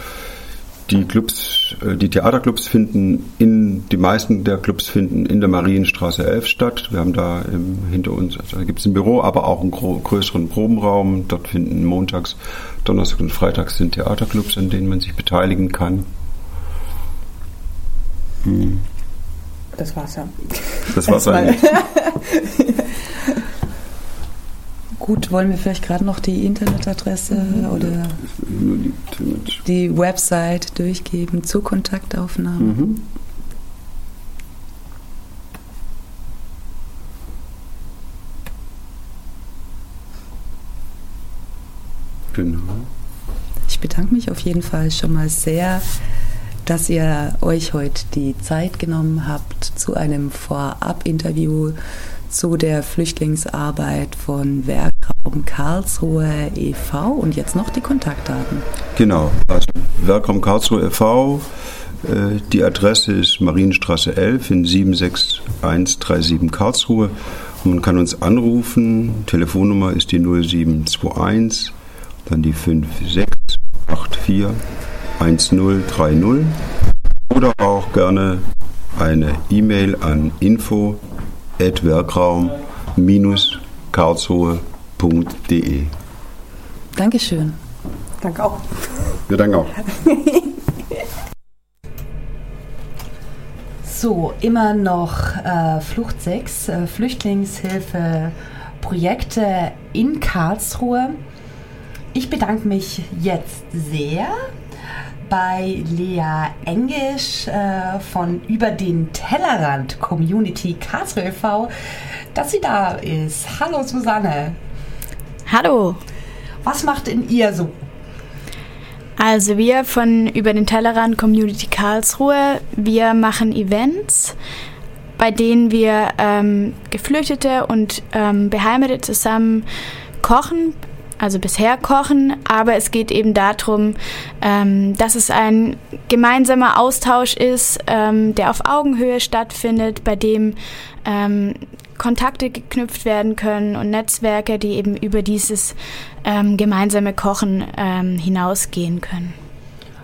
Die Clubs, äh, die Theaterclubs finden in, die meisten der Clubs finden in der Marienstraße 11 statt. Wir haben da im, hinter uns, also da gibt es ein Büro, aber auch einen größeren Probenraum. Dort finden montags, Donnerstag und Freitags sind Theaterclubs, an denen man sich beteiligen kann. Hm. Das war's ja. Das war's eigentlich. Gut, wollen wir vielleicht gerade noch die Internetadresse mhm. oder die Website durchgeben zur Kontaktaufnahme? Mhm. Genau. Ich bedanke mich auf jeden Fall schon mal sehr, dass ihr euch heute die Zeit genommen habt zu einem Vorab-Interview zu der Flüchtlingsarbeit von Werkraum Karlsruhe e.V. und jetzt noch die Kontaktdaten. Genau, also Werkraum Karlsruhe e.V. Äh, die Adresse ist Marienstraße 11 in 76137 Karlsruhe. man kann uns anrufen. Telefonnummer ist die 0721, dann die 5684 1030 oder auch gerne eine E-Mail an info werkraum-karlsruhe.de. Dankeschön. Danke auch. Wir danken auch. So, immer noch äh, Flucht 6, äh, Flüchtlingshilfe, Projekte in Karlsruhe. Ich bedanke mich jetzt sehr bei Lea Engisch äh, von Über den Tellerrand Community Karlsruhe e.V., dass sie da ist. Hallo Susanne. Hallo. Was macht denn ihr so? Also wir von Über den Tellerrand Community Karlsruhe, wir machen Events, bei denen wir ähm, Geflüchtete und ähm, Beheimatete zusammen kochen, also bisher kochen, aber es geht eben darum, ähm, dass es ein gemeinsamer Austausch ist, ähm, der auf Augenhöhe stattfindet, bei dem ähm, Kontakte geknüpft werden können und Netzwerke, die eben über dieses ähm, gemeinsame Kochen ähm, hinausgehen können.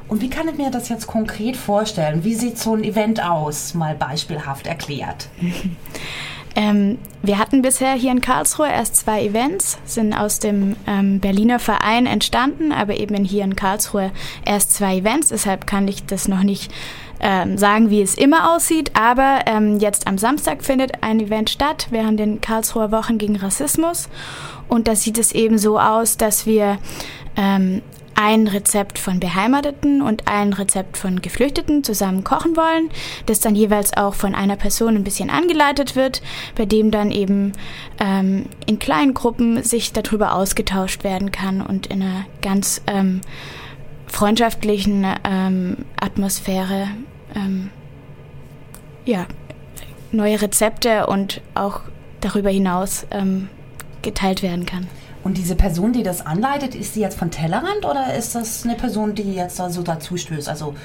Und wie kann ich mir das jetzt konkret vorstellen? Wie sieht so ein Event aus, mal beispielhaft erklärt? Ähm, wir hatten bisher hier in Karlsruhe erst zwei Events, sind aus dem ähm, Berliner Verein entstanden, aber eben hier in Karlsruhe erst zwei Events. Deshalb kann ich das noch nicht ähm, sagen, wie es immer aussieht. Aber ähm, jetzt am Samstag findet ein Event statt während den Karlsruher Wochen gegen Rassismus. Und da sieht es eben so aus, dass wir ähm, ein Rezept von Beheimateten und ein Rezept von Geflüchteten zusammen kochen wollen, das dann jeweils auch von einer Person ein bisschen angeleitet wird, bei dem dann eben ähm, in kleinen Gruppen sich darüber ausgetauscht werden kann und in einer ganz ähm, freundschaftlichen ähm, Atmosphäre ähm, ja, neue Rezepte und auch darüber hinaus ähm, geteilt werden kann. Und diese Person, die das anleitet, ist sie jetzt von Tellerrand oder ist das eine Person, die jetzt so also dazu stößt? Also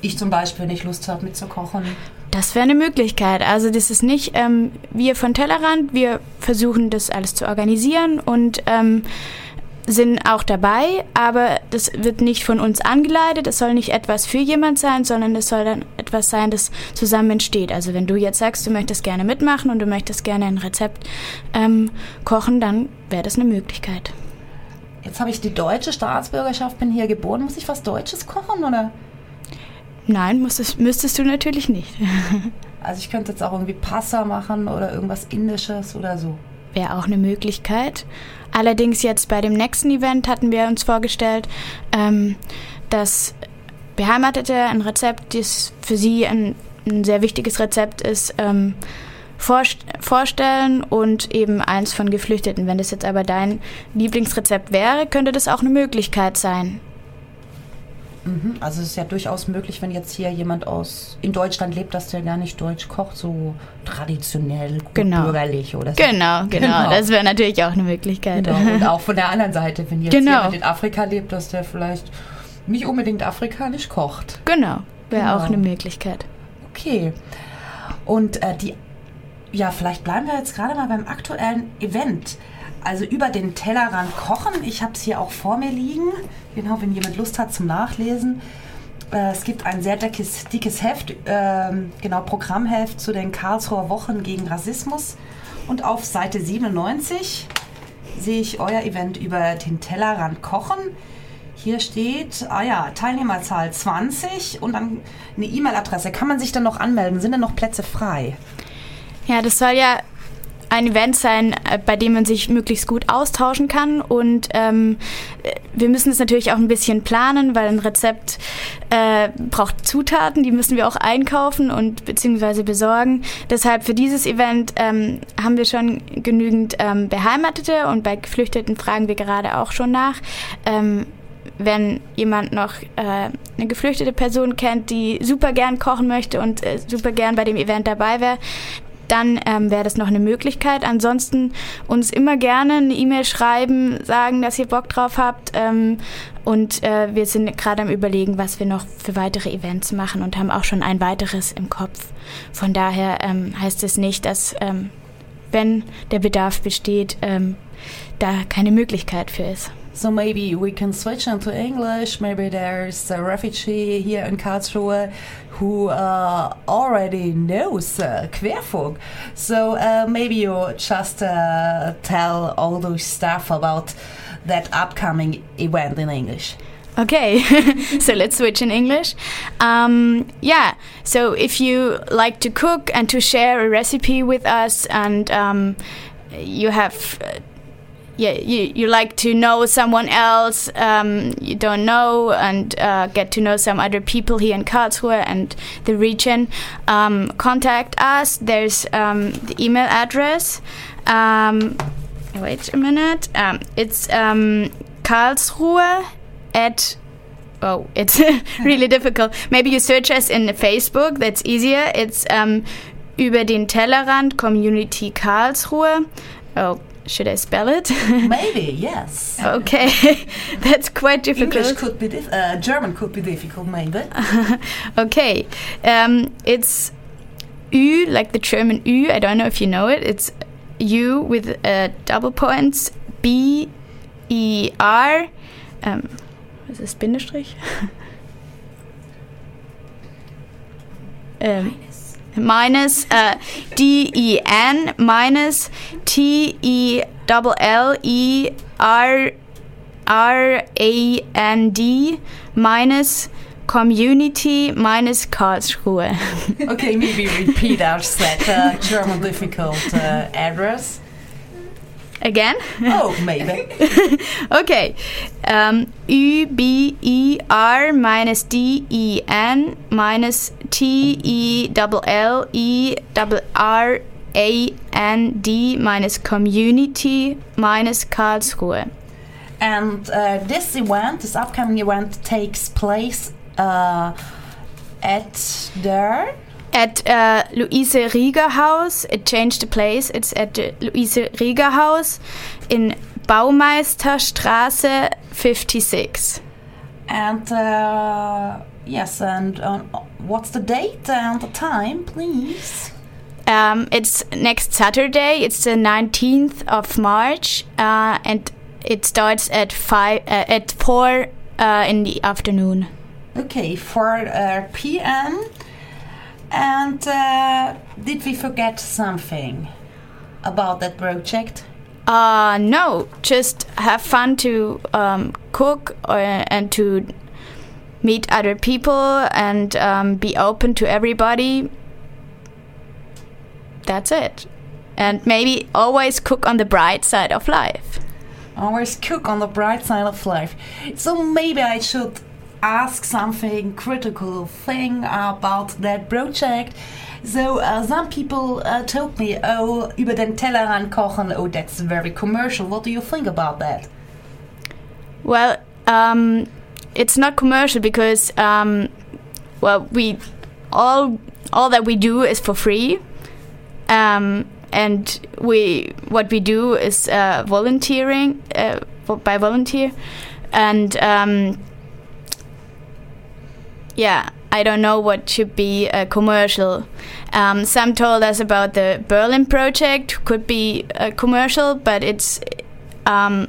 ich zum Beispiel nicht Lust habe mitzukochen. Das wäre eine Möglichkeit. Also das ist nicht ähm, wir von Tellerrand, wir versuchen das alles zu organisieren und ähm, sind auch dabei, aber das wird nicht von uns angeleitet. Es soll nicht etwas für jemand sein, sondern es soll dann etwas sein, das zusammen entsteht. Also wenn du jetzt sagst, du möchtest gerne mitmachen und du möchtest gerne ein Rezept ähm, kochen, dann wäre das eine Möglichkeit. Jetzt habe ich die deutsche Staatsbürgerschaft, bin hier geboren. Muss ich was Deutsches kochen oder? Nein, musstest, müsstest du natürlich nicht. also ich könnte jetzt auch irgendwie Pasta machen oder irgendwas Indisches oder so. Wäre auch eine Möglichkeit. Allerdings jetzt bei dem nächsten Event hatten wir uns vorgestellt, ähm, dass Beheimatete ein Rezept, das für sie ein, ein sehr wichtiges Rezept ist, ähm, vorstellen und eben eins von Geflüchteten. Wenn das jetzt aber dein Lieblingsrezept wäre, könnte das auch eine Möglichkeit sein. Mhm. Also es ist ja durchaus möglich, wenn jetzt hier jemand aus in Deutschland lebt, dass der gar nicht Deutsch kocht, so traditionell, genau. bürgerlich oder so. Genau, genau, genau. Das wäre natürlich auch eine Möglichkeit. Genau. Und auch von der anderen Seite, wenn jetzt genau. jemand in Afrika lebt, dass der vielleicht nicht unbedingt afrikanisch kocht. Genau, wäre genau. auch eine Möglichkeit. Okay. Und äh, die, ja, vielleicht bleiben wir jetzt gerade mal beim aktuellen Event. Also über den Tellerrand kochen. Ich habe es hier auch vor mir liegen. Genau, wenn jemand Lust hat zum Nachlesen. Äh, es gibt ein sehr dickes, dickes Heft, äh, genau Programmheft zu den Karlsruher Wochen gegen Rassismus. Und auf Seite 97 sehe ich euer Event über den Tellerrand kochen. Hier steht, ah ja, Teilnehmerzahl 20 und dann eine E-Mail-Adresse. Kann man sich dann noch anmelden? Sind denn noch Plätze frei? Ja, das soll ja ein Event sein, äh, bei dem man sich möglichst gut austauschen kann. Und ähm, wir müssen es natürlich auch ein bisschen planen, weil ein Rezept äh, braucht Zutaten, die müssen wir auch einkaufen und beziehungsweise besorgen. Deshalb für dieses Event ähm, haben wir schon genügend ähm, Beheimatete und bei Geflüchteten fragen wir gerade auch schon nach. Ähm, wenn jemand noch äh, eine geflüchtete Person kennt, die super gern kochen möchte und äh, super gern bei dem Event dabei wäre, dann ähm, wäre das noch eine Möglichkeit. Ansonsten uns immer gerne eine E-Mail schreiben, sagen, dass ihr Bock drauf habt. Ähm, und äh, wir sind gerade am Überlegen, was wir noch für weitere Events machen und haben auch schon ein weiteres im Kopf. Von daher ähm, heißt es nicht, dass ähm, wenn der Bedarf besteht, ähm, da keine Möglichkeit für ist. So maybe we can switch into English. Maybe there's a refugee here in Karlsruhe who uh, already knows uh. So uh, maybe you just uh, tell all those stuff about that upcoming event in English. Okay, so let's switch in English. Um, yeah, so if you like to cook and to share a recipe with us, and um, you have yeah, you, you like to know someone else um, you don't know and uh, get to know some other people here in Karlsruhe and the region, um, contact us. There's um, the email address. Um, wait a minute. Um, it's um, Karlsruhe at oh, it's really difficult. Maybe you search us in Facebook, that's easier. It's über den Tellerrand Community Karlsruhe. Oh, should I spell it? Maybe, yes. okay, that's quite difficult. English could be dif- uh, German could be difficult, maybe. okay, um, it's U like the German Ü. I don't know if you know it. It's U with uh, double points. B E R. Um, was ist Bindestrich? um, minus uh, D E N minus T E L L E R R A N D minus community minus Karlsruhe. okay, maybe repeat us that uh, German difficult uh, address. Again? Oh, maybe. okay. Um, U B E R minus D E N minus T E L L E R A N D minus community minus Karlsruhe. And uh, this event, this upcoming event, takes place uh, at there at uh, Luise Rieger House. It changed the place. It's at the Luise Rieger House in Baumeisterstraße 56. And uh, yes, and uh, what's the date and the time, please? Um, it's next Saturday. It's the 19th of March, uh, and it starts at five uh, at four uh, in the afternoon. Okay, 4 p.m. And uh, did we forget something about that project? Uh, no, just have fun to um, cook or, and to meet other people and um, be open to everybody. That's it. And maybe always cook on the bright side of life. Always cook on the bright side of life. So maybe I should ask something critical thing about that project. So uh, some people uh, told me, oh, über den Tellerrand kochen, oh, that's very commercial. What do you think about that? Well, um, it's not commercial because, um, well, we all all that we do is for free, um, and we what we do is uh, volunteering uh, by volunteer, and um, yeah, I don't know what should be a commercial. Um, some told us about the Berlin project could be a commercial, but it's um,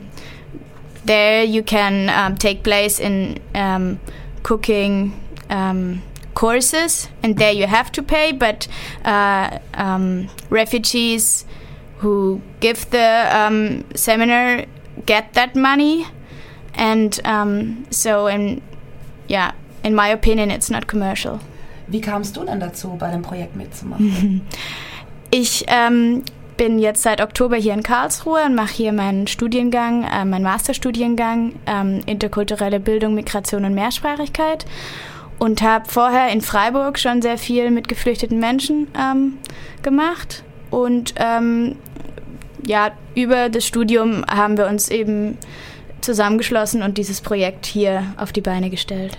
there you can um, take place in um, cooking um, courses, and there you have to pay. But uh, um, refugees who give the seminar get that money, and so and yeah in my opinion, it's not commercial. Wie kamst du denn dazu, bei dem Projekt mitzumachen? ich ähm, bin jetzt seit Oktober hier in Karlsruhe und mache hier meinen Studiengang, äh, meinen Masterstudiengang ähm, Interkulturelle Bildung, Migration und Mehrsprachigkeit und habe vorher in Freiburg schon sehr viel mit geflüchteten Menschen ähm, gemacht und ähm, ja, über das Studium haben wir uns eben zusammengeschlossen und dieses Projekt hier auf die Beine gestellt.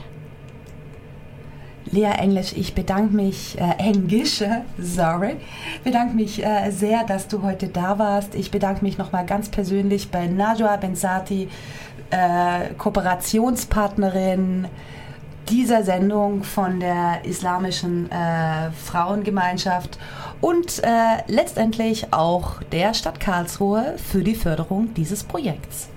Lea Englisch, ich bedanke mich, äh, Englisch, sorry, bedanke mich äh, sehr, dass du heute da warst. Ich bedanke mich nochmal ganz persönlich bei Najwa Benzati, äh, Kooperationspartnerin dieser Sendung von der Islamischen äh, Frauengemeinschaft und äh, letztendlich auch der Stadt Karlsruhe für die Förderung dieses Projekts.